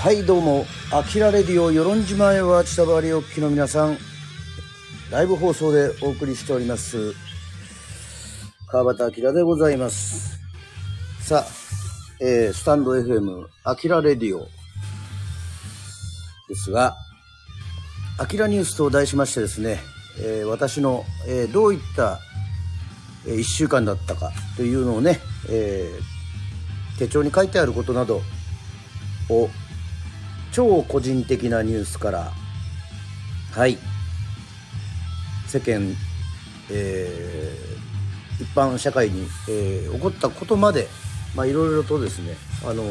はいどうも。あきらレディオ与論島へは千葉りおっきの皆さん。ライブ放送でお送りしております。川端明でございます。さあ、えー、スタンド FM あきらレディオですがあきらニュースと題しましてですね、えー、私の、えー、どういったえ1週間だったかというのをね、えー、手帳に書いてあることなどを超個人的なニュースから。はい。世間、えー、一般社会に、えー、起こったことまでまあいろいろとですねあの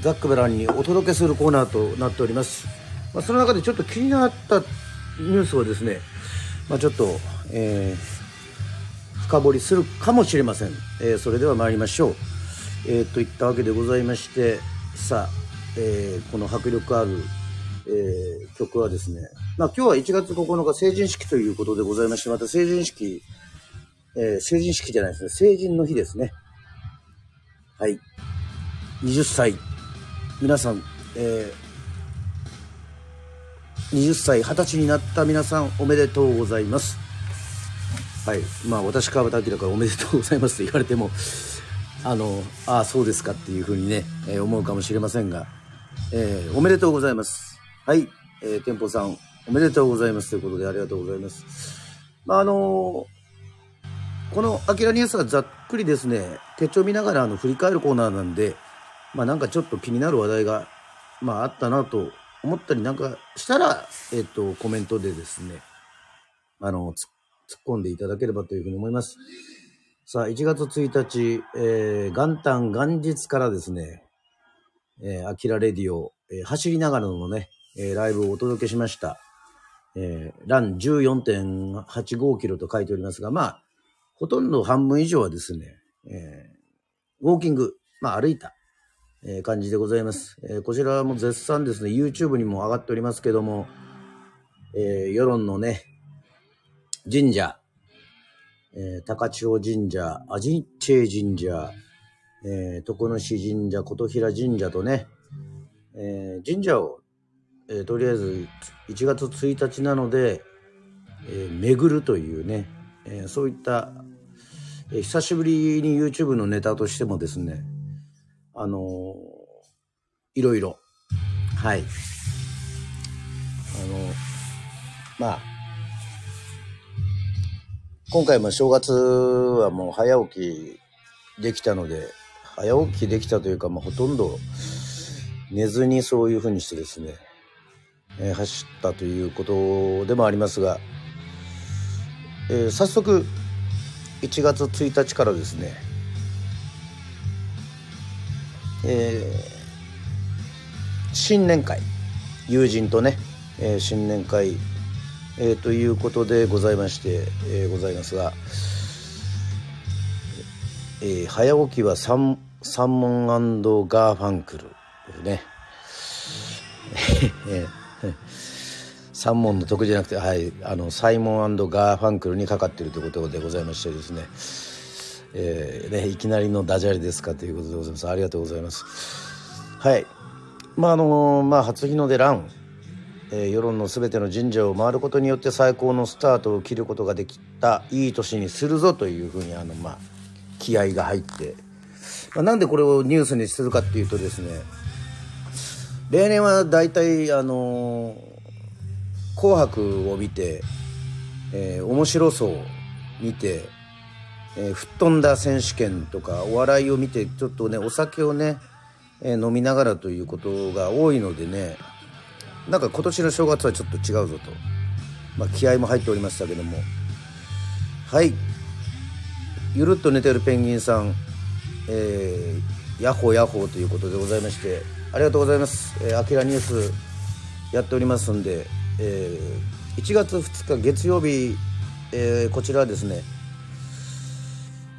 ザックベランにお届けするコーナーとなっております、まあ、その中でちょっと気になったニュースをですね、まあ、ちょっと、えー、深掘りするかもしれません、えー、それでは参りましょう。えー、といったわけでございましてさあえー、この迫力ある、えー、曲はですね、まあ今日は1月9日成人式ということでございまして、また成人式、えー、成人式じゃないですね、成人の日ですね。はい。20歳。皆さん、えー、20歳、20歳になった皆さんおめでとうございます。はい。まあ私、川端明からおめでとうございますと言われても、あの、ああ、そうですかっていうふうにね、えー、思うかもしれませんが、えー、おめでとうございます。はい、えー、店舗さん、おめでとうございますということでありがとうございます。まあ、あのー、このアキラニュースがざっくりですね、手帳見ながらあの振り返るコーナーなんで、まあなんかちょっと気になる話題が、まああったなと思ったりなんかしたら、えっ、と、コメントでですね、あの、突っ込んでいただければというふうに思います。さあ、1月1日、えー、元旦元日からですね、えー、アキラレディオ、えー、走りながらのね、えー、ライブをお届けしました。えー、ラン14.85キロと書いておりますが、まあ、ほとんど半分以上はですね、えー、ウォーキング、まあ歩いた、えー、感じでございます。えー、こちらも絶賛ですね、YouTube にも上がっておりますけども、えー、世論のね、神社、えー、高千穂神社、アジンチェ神社、えー、徳主神社、琴平神社とね、えー、神社を、えー、とりあえず1月1日なので、えー、巡るというね、えー、そういった、えー、久しぶりに YouTube のネタとしてもですね、あのー、いろいろ、はい。あのー、まあ、今回も正月はもう早起きできたので、早起きできたというか、まあ、ほとんど寝ずにそういうふうにしてですね、えー、走ったということでもありますが、えー、早速1月1日からですね、えー、新年会友人とね、えー、新年会、えー、ということでございまして、えー、ございますが、えー、早起きは3サンモンガーファンクルね。サンモンの得じゃなくて、はい、あの、サイモンガーファンクルにかかっているということでございましてですね、えー、ね、いきなりのダジャレですかということでございます。ありがとうございます。はい。まあ、あのまあ、初日の出ラン、えー、世論の全ての神社を回ることによって最高のスタートを切ることができたいい年にするぞというふうにあのまあ気合が入ってまあ、なんでこれをニュースにするかっていうとですね例年は大体あの「紅白」を見て、えー、面白そう見て、えー、吹っ飛んだ選手権とかお笑いを見てちょっとねお酒をね、えー、飲みながらということが多いのでねなんか今年の正月はちょっと違うぞと、まあ、気合も入っておりましたけども。はい。ゆるっと寝てるペンギンさん。えー、ヤッホーヤッホーということでございましてありがとうございます。えー、アキラニュースやっておりますんで、えー、1月2日月曜日、えー、こちらはですね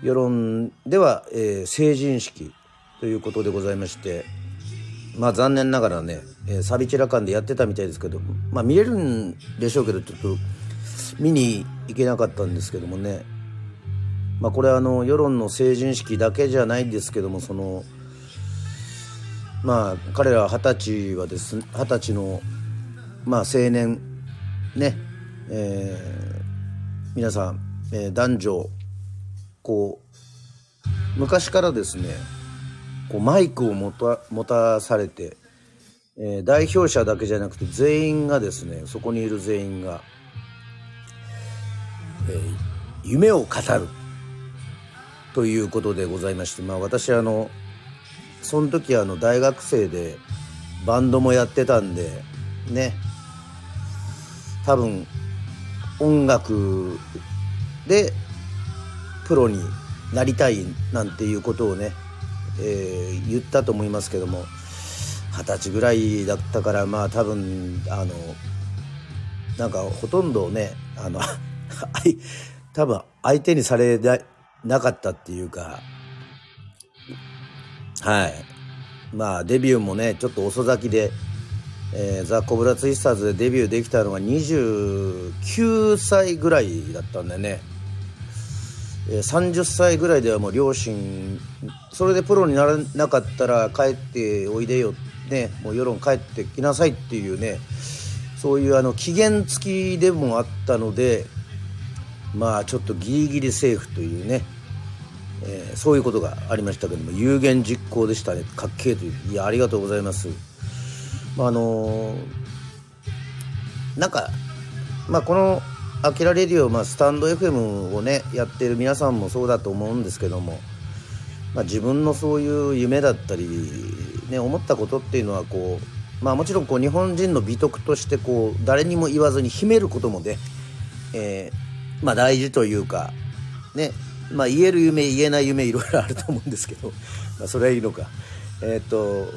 世論では、えー、成人式ということでございましてまあ残念ながらね、えー、サビチラ館でやってたみたいですけどまあ見れるんでしょうけどちょっと見に行けなかったんですけどもねまあ、これはあの世論の成人式だけじゃないんですけどもそのまあ彼ら二十歳はです二十歳のまあ青年ねえー、皆さん、えー、男女こう昔からですねこうマイクを持た持たされて、えー、代表者だけじゃなくて全員がですねそこにいる全員が、えー、夢を語る。ということでございまして、まあ、私あのその時あの大学生でバンドもやってたんでね。多分音楽でプロになりたいなんていうことをねえー、言ったと思いますけども二十歳ぐらいだったからまあ多分あのなんかほとんどねあの 多分相手にされなかったっていうか。はい。まあデビューもねちょっと遅咲きで、えー、ザ・コブラツイスターズでデビューできたのが29歳ぐらいだったんだね。え30歳ぐらいではもう両親それでプロにならなかったら帰っておいでよね。もう世論帰ってきなさいっていうね。そういうあの期限付きでもあったのでまあちょっとギリギリセーフというね、えー、そういうことがありましたけども有言実行でしたねかっけえといういやありがとうございます。まあ、あのー、なんかまあこのアキラレディオ、まあ、スタンド FM をねやってる皆さんもそうだと思うんですけども、まあ、自分のそういう夢だったり、ね、思ったことっていうのはこう、まあ、もちろんこう日本人の美徳としてこう誰にも言わずに秘めることもね、えー、まあ、大事というか、ねまあ、言える夢言えない夢いろいろあると思うんですけど、まあ、それはいいのか。えっ、と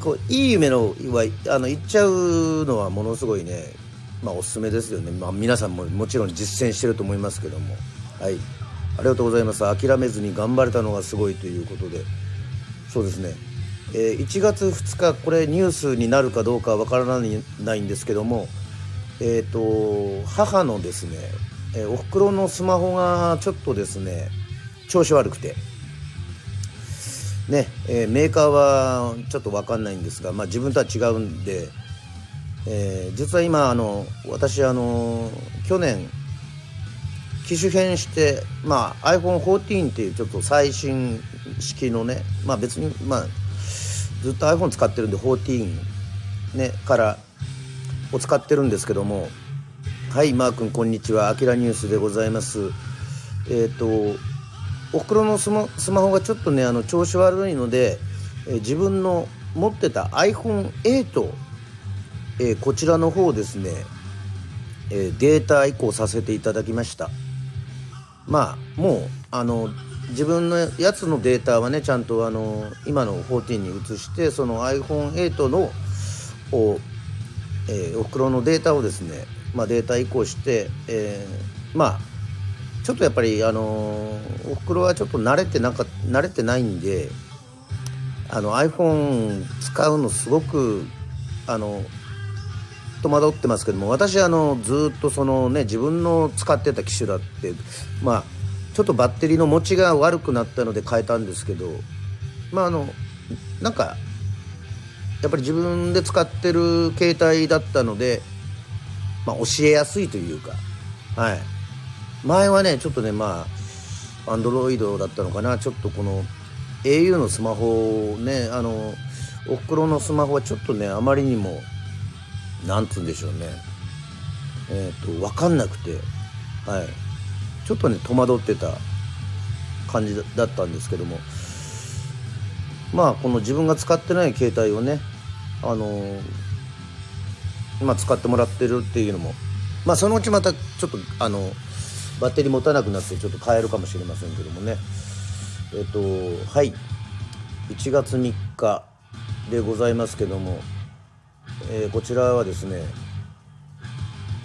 こういい夢のはあの言っちゃうのはものすごいねまあ、おすすめですよね、まあ、皆さんももちろん実践してると思いますけども。はい。ありがとうございます。諦めずに頑張れたのがすごいということで。そうですね、えー、1月2日これニュースになるかどうかわからないんですけどもえっ、ー、と母のですね、えー、おふくろのスマホがちょっとですね調子悪くて。ね、えー、メーカーはちょっと分かんないんですが、まあ、自分とは違うんでえー、実は今あの私あの去年機種変して、まあ、iPhone14 っていうちょっと最新式のね、まあ、別に、まあ、ずっと iPhone 使ってるんで14、ね、からを使ってるんですけども。はいマー君こんにちは。あきらニュースでございます。えっ、ー、とおふくろのスマスマホがちょっとねあの調子悪いので、えー、自分の持ってた iPhone8 えー、こちらの方ですね、えー、データ移行させていただきました。まあもうあの自分のやつのデータはねちゃんとあの今の14に移してその iPhone8 のお,、えー、おふくろのデータをですね、まあ、データ移行して、えー、まあちょっとやっぱりあのおふくろはちょっと慣れてなか慣れてないんであの iPhone 使うのすごくあの戸惑ってますけども私あのずっとそのね自分の使ってた機種だってまあちょっとバッテリーの持ちが悪くなったので変えたんですけどまああのなんかやっぱり自分で使ってる携帯だったので、まあ、教えやすいというか。はい。前はねちょっとねまあアンドロイドだったのかな。ちょっとこの au のスマホをねあのおふくろのスマホはちょっとねあまりにもなんつうんでしょうね。えっ、ー、と分かんなくて。はい。ちょっとね戸惑ってた感じだったんですけども。まあこの自分が使ってない携帯をねあのー、まあ使ってもらってるっていうのもまあそのうちまたちょっとあのバッテリー持たなくなってちょっと変えるかもしれませんけどもね。えっ、とはい。1月3日でございますけどもえー、こちらはですね、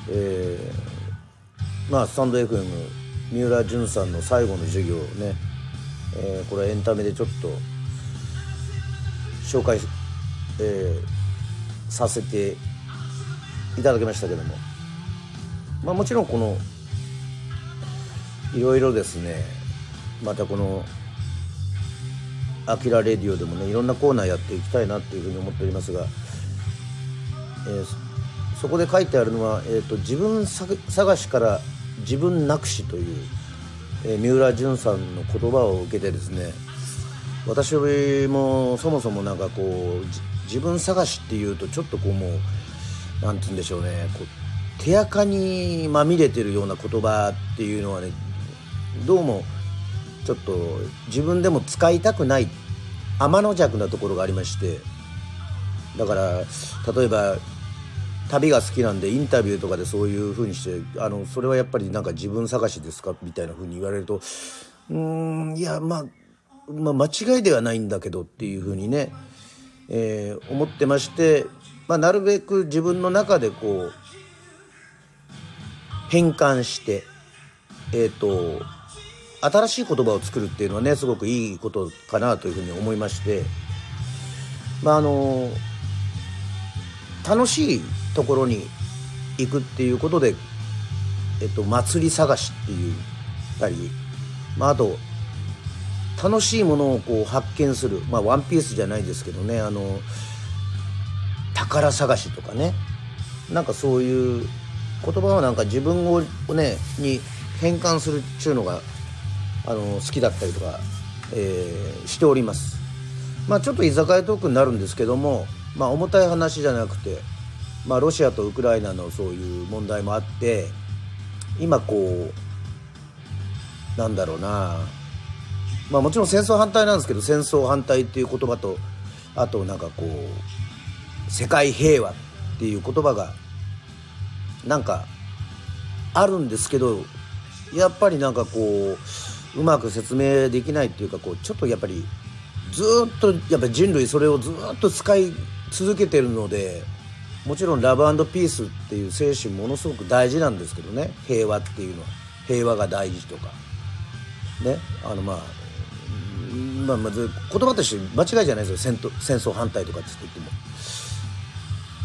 えー、まあスタンド FM 三浦淳さんの最後の授業ね、えー、これはエンタメでちょっと紹介、えー、させていただきましたけども。まあもちろんこのいろいろですねまたこのアキラレディオでもねいろんなコーナーやっていきたいなっていうふうに思っておりますが、えー、そこで書いてあるのは、えーと、自分探しから自分なくしという、えー、三浦淳さんの言葉を受けてですね私もそもそもなんかこう自分探しっていうとちょっとこうもう何て言うんでしょうね。こう手垢にまみれてるような言葉っていうのはねどうもちょっと自分でも使いたくない天の弱なところがありまして。だから例えば旅が好きなんでインタビューとかでそういう風にしてあのそれはやっぱりなんか自分探しですか？みたいな風に言われるとうーんいやまあまあ、間違いではないんだけどっていうふうにね、えー、思ってまして、まあ、なるべく自分の中でこう変換して、え、ー、と新しい言葉を作るっていうのはねすごくいいことかなというふうに思いまして、まああの楽しいところに行くっていうことで、えっと、祭り探しっていうたり、まあ、あと楽しいものをこう発見するまあワンピースじゃないですけどねあの宝探しとかね。なんかそういう言葉はなんか自分をねに変換するっちゅうのがあの好きだったりとか、えー、しております。まあちょっと居酒屋トークになるんですけどもまあ重たい話じゃなくてまあロシアとウクライナのそういう問題もあって今こうなんだろうなまあもちろん戦争反対なんですけど戦争反対っていう言葉とあとなんかこう世界平和っていう言葉がなんかあるんですけどやっぱりなんかこううまく説明できないっていうかこうちょっとやっぱりずっとやっぱ人類それをずっと使い続けてるのでもちろんラブピースっていう精神ものすごく大事なんですけどね。平和っていうのは。平和が大事とか。ね。あのまあまあ、まず言葉として間違いじゃないですよ。戦戦争反対とかって言っても。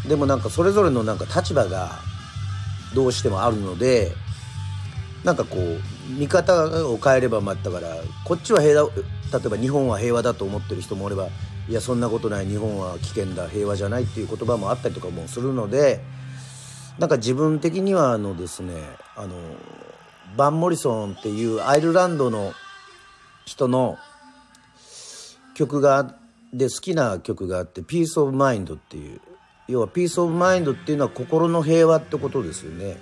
でもなんかそれぞれのなんか立場がどうしてもあるのでなんかこう見方を変えればまったからこっちは平和例えば日本は平和だと思ってる人もおればいやそんなことない日本は危険だ平和じゃないっていう言葉もあったりとかもするのでなんか自分的にはあのですねあのバン・モリソンっていうアイルランドの人の曲がで好きな曲があって「ピース・オブ・マインド」っていう要はピース・オブ・マインドっていうのは心の平和ってことですよね。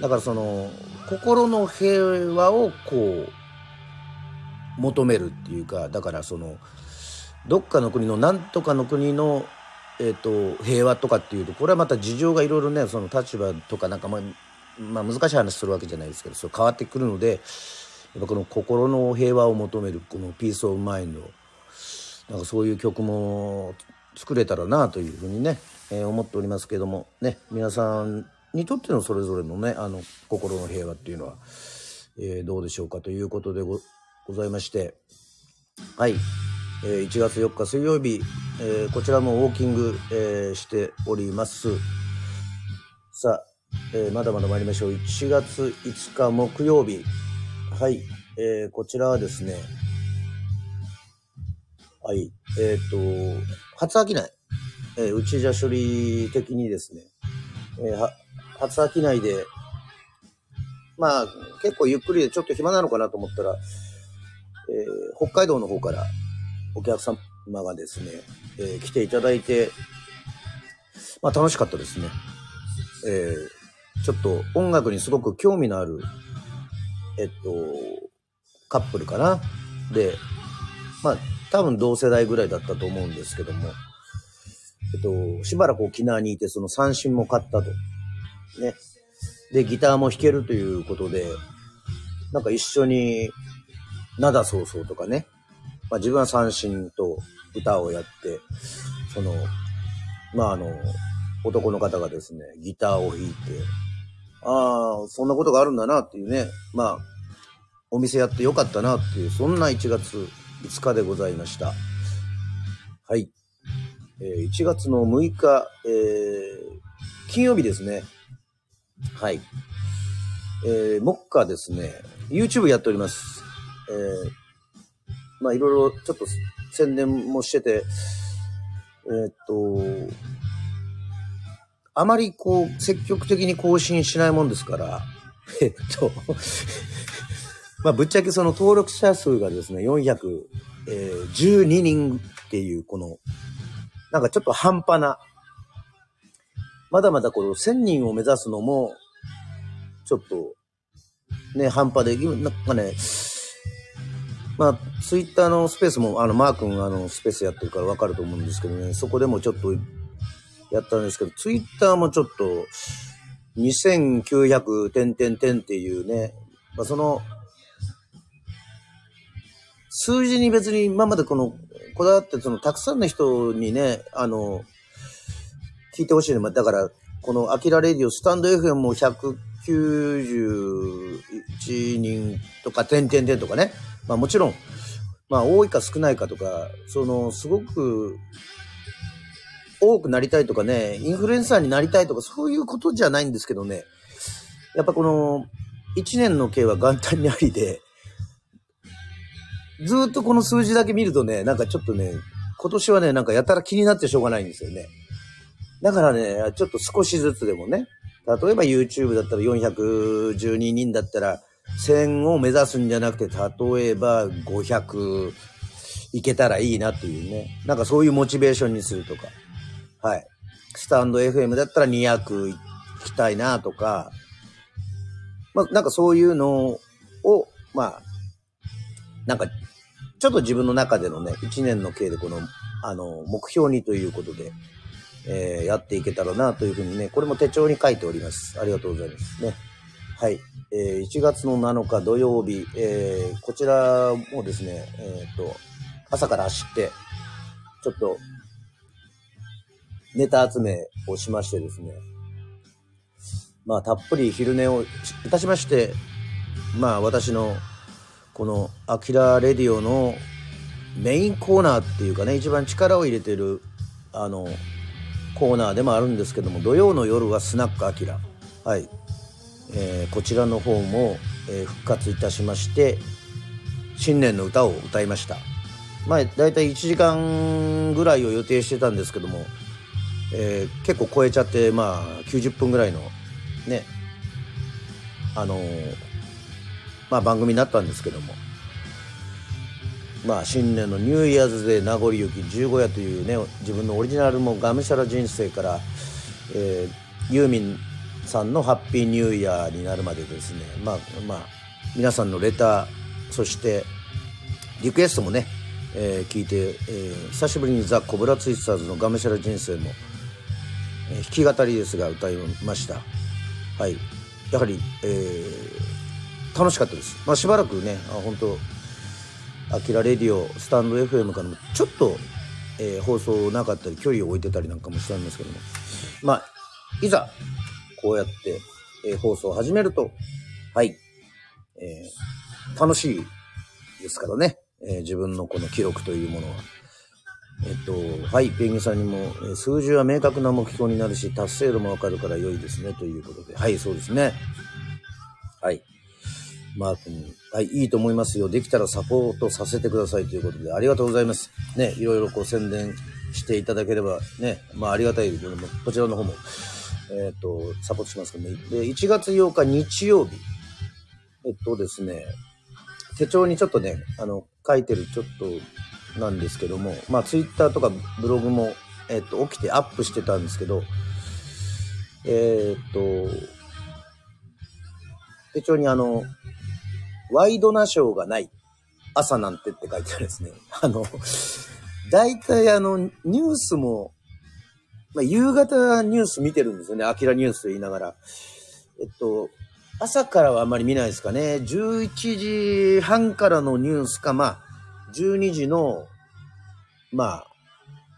だからその心の平和をこう求めるっていうかだからそのどっかの国の何とかの国の、えーと、平和とかっていうとこれはまた事情がいろいろねその立場とかなんかまあ、まあ、難しい話するわけじゃないですけどそれ変わってくるのでやっぱこの心の平和を求めるこのピース・オブ・マインドなんかそういう曲も作れたらなというふうにね、えー、思っておりますけどもね皆さんにとってのそれぞれのねあの心の平和っていうのは、えー、どうでしょうかということでございましてはい、えー、1月4日水曜日、えー、こちらもウォーキング、え、しております。さあ、えー、まだまだ参りましょう。1月5日木曜日。はい、え、こちらはですねはい。えっ、ー、と、初商い、えー、内じゃ処理的にですね、えー、初商いで、まあ、結構ゆっくりでちょっと暇なのかなと思ったら、えー、北海道の方からお客様がですね、えー、来ていただいて、まあ楽しかったですね。えー、ちょっと音楽にすごく興味のある、えっと、カップルかな。で、まあ、多分同世代ぐらいだったと思うんですけども、えっと、しばらく沖縄にいて、その三振も買ったと。ね。で、ギターも弾けるということで、なんか一緒に、灘そうそうとかね。まあ自分は三振と歌をやって、その、まああの、男の方がですね、ギターを弾いて、ああ、そんなことがあるんだなっていうね、まあ、お店やってよかったなっていう、そんな1月5日でございました。はい。えー、1月の6日、えー、金曜日ですね。はい。えー、目下ですね、YouTube やっております。えー、まあいろいろちょっと宣伝もしてて、えーっと、あまりこう、積極的に更新しないもんですから、えっと、まあぶっちゃけその登録者数がですね、412人っていうこの、なんかちょっと半端な、まだまだこの1000人を目指すのも、ちょっと、ね、半端で、なんかね、まあ、ツイッターのスペースも、あの、マー君、あの、スペースやってるからわかると思うんですけどね、そこでもちょっとやったんですけど、ツイッターもちょっと、2900点点点っていうね、まあ、その、数字に別に今までこの、こだわって、その、たくさんの人にね、あの、聞いてほしいのも、だから、このアキラレディオ、スタンド FM も191人とか、点々点とかね。まあもちろん、まあ多いか少ないかとか、その、すごく、多くなりたいとかね、インフルエンサーになりたいとか、そういうことじゃないんですけどね。やっぱこの、1年の計は元旦にありで、ずっとこの数字だけ見るとね、なんかちょっとね、今年はね、なんかやたら気になってしょうがないんですよね。だからね、ちょっと少しずつでもね、例えば YouTube だったら412人だったら、1000を目指すんじゃなくて、例えば500いけたらいいなっていうね。なんかそういうモチベーションにするとか。はい。スタンド FM だったら200いきたいなとか。まあなんかそういうのを、まあ、なんか、ちょっと自分の中でのね、1年の計でこの、あの、目標にということで、えーやっていけたらなというふうにね、これも手帳に書いております。ありがとうございますね。はい。えー1月の7日土曜日、えーこちらもですね、えっ、と、朝から走って、ちょっと、ネタ集めをしましてですね、まあ、たっぷり昼寝をいたしまして、まあ、私の、この、アキラレディオのメインコーナーっていうかね、一番力を入れてる、あの、コーナーでもあるんですけども、土曜の夜はスナックアキラ。はい。えーこちらの方も、えー復活いたしまして、新年の歌を歌いました。まあ、だいたい1時間ぐらいを予定してたんですけども、えー結構超えちゃって、まあ、90分ぐらいの、ね、あのまあ、番組になったんですけども、まあ、新年のニューイヤーズで名残雪十五夜というね、自分のオリジナルもがむしゃら人生から、えーユーミンさんのハッピーニューイヤーになるまでですね、まあ、まあ、皆さんのレター、そして、リクエストもね、えー聞いて、えー久しぶりにザ・コブラツイスターズのがむしゃら人生も、えー弾き語りですが歌いました。はい。やはり、えー楽しかったです。まあ、しばらくね、あ本当アキラレディオ、スタンド FM からもちょっと、えー放送なかったり、距離を置いてたりなんかもしたんですけども、まあ、いざ、こうやって、えー放送を始めると、はい、えー楽しいですからね、え自分のこの記録というものは。えっと、はい、ペンギンさんにも、え数字は明確な目標になるし、達成度もわかるから良いですね、ということで。はい、そうですね。はい。マー君、はい、いいと思いますよ。できたらサポートさせてくださいということで、ありがとうございます。ね、いろいろこう宣伝していただければ、ね、まあありがたいけども、こちらの方も、えっ、と、サポートしますけどね。で、1月8日日曜日、えっとですね、手帳にちょっとね、あの、書いてるちょっとなんですけども、まあツイッターとかブログも、えっと、起きてアップしてたんですけど、えっと、手帳にあの、ワイドなショーがない朝なんてって書いてあるんですね。あの、大体あの、ニュースも、まあ、夕方ニュース見てるんですよね。アキラニュース言いながら。えっと、朝からはあんまり見ないですかね。11時半からのニュースか、まあ、12時の、まあ、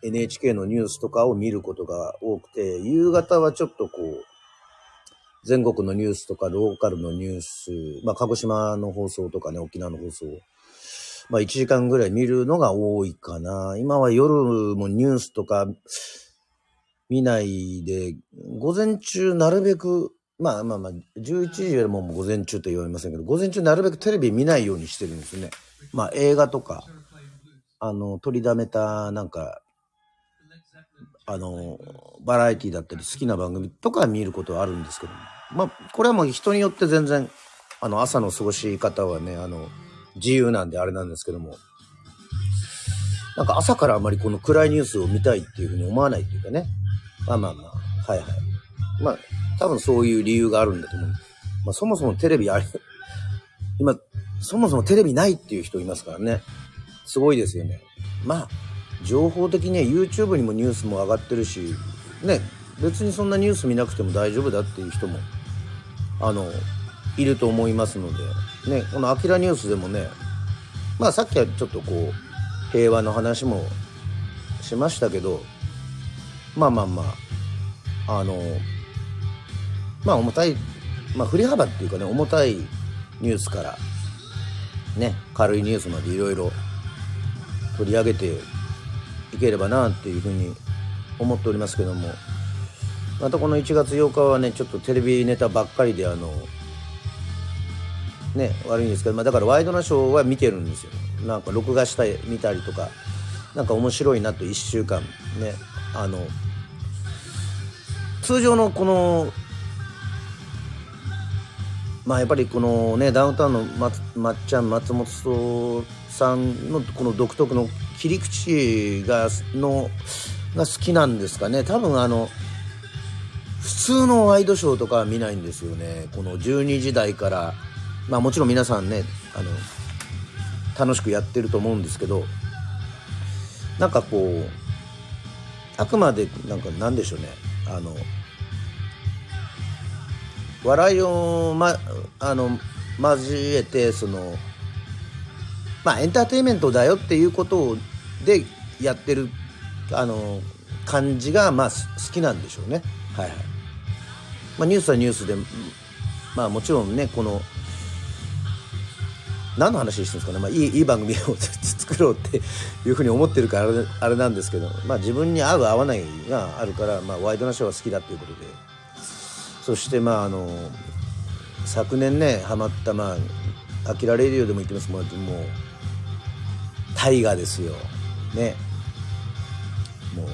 NHK のニュースとかを見ることが多くて、夕方はちょっとこう、全国のニュースとかローカルのニュース、まあ、鹿児島の放送とかね、沖縄の放送、まあ、1時間ぐらい見るのが多いかな。今は夜もニュースとか見ないで、午前中なるべく、まあまあまあ、11時よりも午前中と言われませんけど、午前中なるべくテレビ見ないようにしてるんですね。まあ映画とか、あの、取りだめた、なんか、あの、バラエティだったり好きな番組とか見ることはあるんですけどまあ、これはもう人によって全然、あの、朝の過ごし方はね、あの、自由なんであれなんですけども、なんか朝からあまりこの暗いニュースを見たいっていうふうに思わないっていうかね。まあまあまあ、はいはい。まあ、多分そういう理由があるんだと思う。まあそもそもテレビあれ、今、そもそもテレビないっていう人いますからね。すごいですよね。まあ、情報的にね、YouTube にもニュースも上がってるし、ね、別にそんなニュース見なくても大丈夫だっていう人も、あの、いると思いますので、ね、このアキラニュースでもね、まあさっきはちょっとこう、平和の話もしましたけど、まあまあまあ、あの、まあ重たい、まあ振り幅っていうかね、重たいニュースから、ね、軽いニュースまでいろいろ取り上げていければなっていうふうに思っておりますけども、またこの1月8日はね、ちょっとテレビネタばっかりで、あの、ね、悪いんですけど、まあ、だからワイドナショーは見てるんですよ。なんか録画したり見たりとか、なんか面白いなと1週間ね、あの、通常のこの、まあやっぱりこのね、ダウンタウンのまっちゃん、松本さんのこの独特の切り口が、の、が好きなんですかね。多分あの、普通のワイドショーとかは見ないんですよね。この12時台から、まあもちろん皆さんね、あの、楽しくやってると思うんですけど、なんかこう、あくまでなんかなんでしょうね、あの、笑いを、ま、あの、交えて、その、まあエンターテインメントだよっていうことをでやってる、あの、感じが、まあ好きなんでしょうね。はいはい。まあニュースはニュースで、まあもちろんね、この、何の話してるんですかね、まあ、いいいい番組を作ろうっていうふうに思ってるからあれなんですけど、まあ、自分に合う合わないがあるから、まあ、ワイドナショーは好きだということでそしてまああの昨年ねハマったまあ「アキラレディオ」でも言ってますもう大河ですよね。もう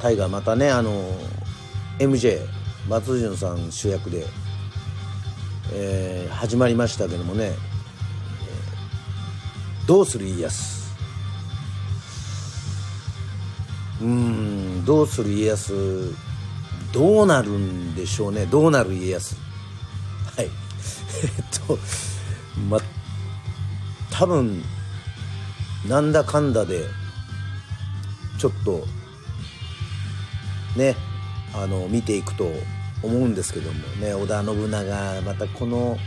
大河またねあの MJ 松潤さん主役でえー、始まりましたけどもね、どうする家康。うんどうする家康。どうなるんでしょうね。どうなる家康。はい。えっとま多分なんだかんだでちょっとねあの見ていくと思うんですけどもね織田信長またこの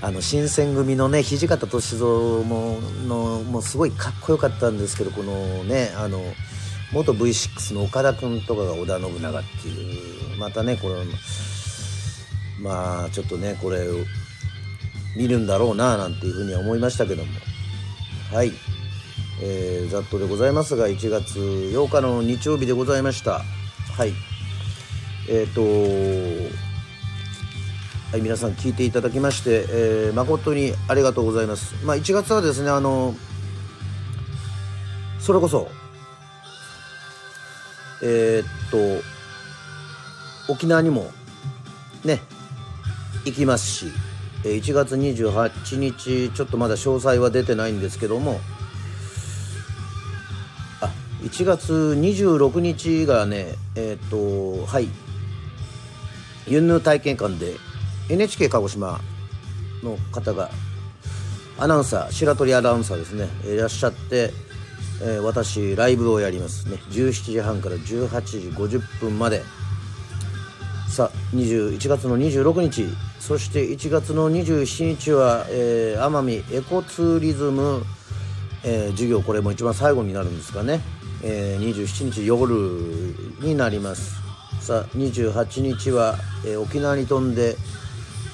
あの新選組のね土方歳三ものもうすごいかっこよかったんですけどこのねあの元 V6 の岡田君とかが織田信長っていうまたねこれまあちょっとねこれ見るんだろうななんていうふうには思いましたけども。はい、えー、ざっとでございますが1月8日の日曜日でございました。はい。えっ、ー、とはい皆さん聞いていただきまして、えー、誠にありがとうございます。まあ1月はですねあのそれこそえっ、と沖縄にもね行きますし1月28日ちょっとまだ詳細は出てないんですけども。あ1月26日がねえっ、とはい。ユンヌ体験館で NHK 鹿児島の方がアナウンサー白鳥アナウンサーですね。いらっしゃって、えー、私ライブをやりますね。17時半から18時50分まで。さあ21月の26日。そして1月の27日は、えー、奄美エコツーリズム、えー、授業これも一番最後になるんですかね、えー、27日夜になります。さあ28日は、えー、沖縄に飛んで、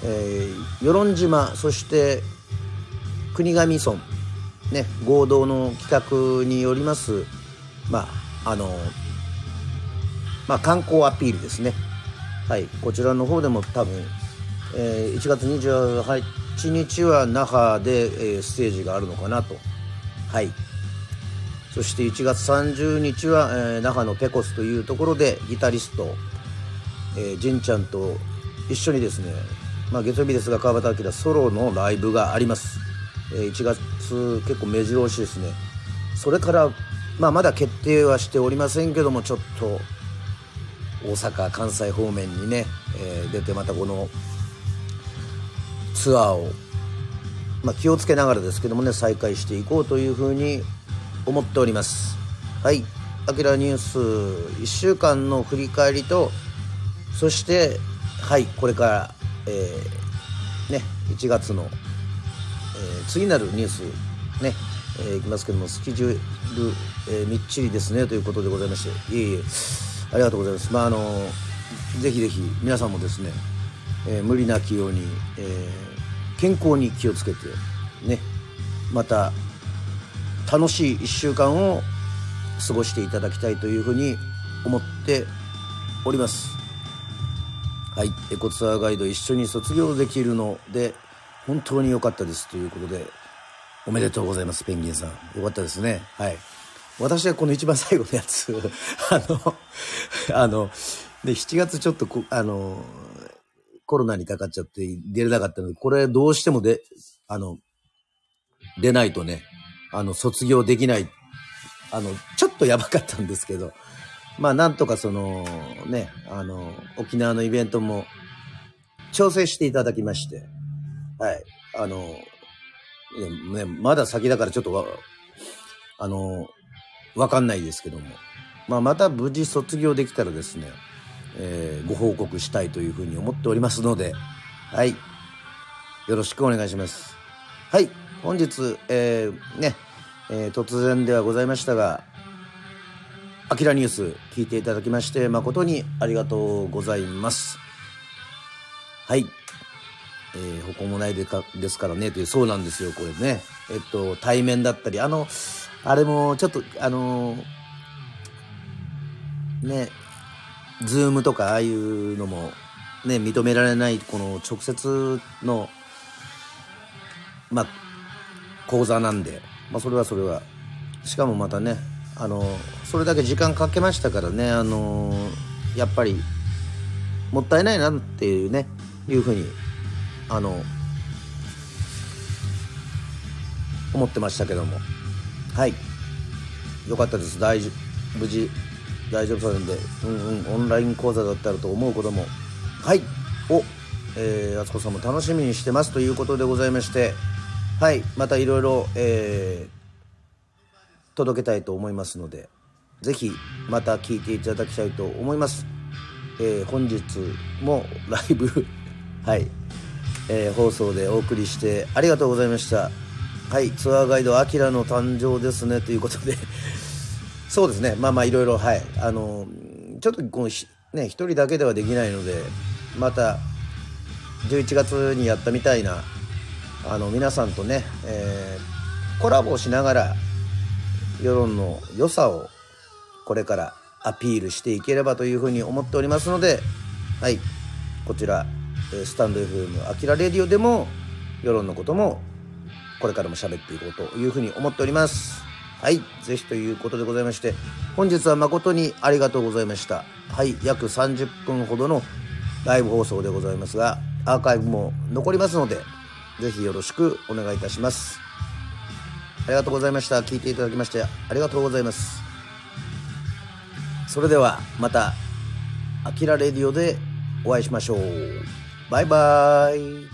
えー、与論島そして国頭村、ね、合同の企画によります。まああのまあ観光アピールですね。はいこちらの方でも多分、えー、1月28日は那覇で、えー、ステージがあるのかなと。はい。そして1月30日は、えー、那覇のペコスというところでギタリスト、えー、ジンちゃんと一緒にですね、まあ、月曜日ですが川端明ソロのライブがあります、えー、1月結構目白押しですね。それから、まあ、まだ決定はしておりませんけどもちょっと大阪関西方面にね、えー、出てまたこのツアーを、まあ、気をつけながらですけどもね再開していこうというふうに思っております。はい「あきらニュース」1週間の振り返りとそしてはいこれから、えー、ね1月の、えー、次なるニュースねえー、いきますけどもスケジュール、え、みっちりですねということでございましていえいえ。ありがとうございます。まああのぜひぜひ皆さんもですね、えー、無理なきように、え健康に気をつけてねまた楽しい1週間を過ごしていただきたいというふうに思っております。はい。エコツアーガイド一緒に卒業できるので本当に良かったですということでおめでとうございますペンギンさん。よかったですね。はい。私はこの一番最後のやつ あのあので7月ちょっとあのコロナにかかっちゃって出れなかったのでこれどうしてもであの出ないとねあの、卒業できない、あの、ちょっとやばかったんですけど、まあ、なんとかその、ね、あの、沖縄のイベントも調整していただきまして、はい、あの、ね、まだ先だからちょっと、あの、わかんないですけども、まあ、また無事卒業できたらですね、えー、ご報告したいというふうに思っておりますので、はい。よろしくお願いします。はい。本日、えー、ね、えー、突然ではございましたが、アキラニュース聞いていただきまして誠にありがとうございます。はい。えー、ほこもないでかですからねという、そうなんですよ、これね。えっと、対面だったり、あの、あれもちょっと、あのね、ズームとかああいうのもね、認められない、この直接の、まあ、講座なんで、まあ、それはそれは。しかもまたねあのそれだけ時間かけましたからねあのやっぱりもったいないなっていうねいうふうにあの思ってましたけども。はい。よかったです。大無事大丈夫そうなんでうんうんオンライン講座だったらと思うことも。はい。おえー、敦子さんも楽しみにしてますということでございまして。はい。またいろいろえ、届けたいと思いますので是非また聞いていただきたいと思います、えー、本日もライブ はい、えー、放送でお送りしてありがとうございました。はいツアーガイドアキラの誕生ですねということで。そうですね。まあまあいろいろはい。あのちょっとこのね一人だけではできないのでまた11月にやったみたいなあの皆さんとね、えー、コラボしながら世論の良さをこれからアピールしていければというふうに思っておりますのではい。こちらスタンド FM アキラレディオでも世論のこともこれからも喋っていこうというふうに思っておりますはい是非ということでございまして本日は誠にありがとうございましたはい約30分ほどのライブ放送でございますがアーカイブも残りますのでぜひよろしくお願いいたします。ありがとうございました。聞いていただきましてありがとうございます。それではまた、アキラレディオでお会いしましょう。バイバーイ。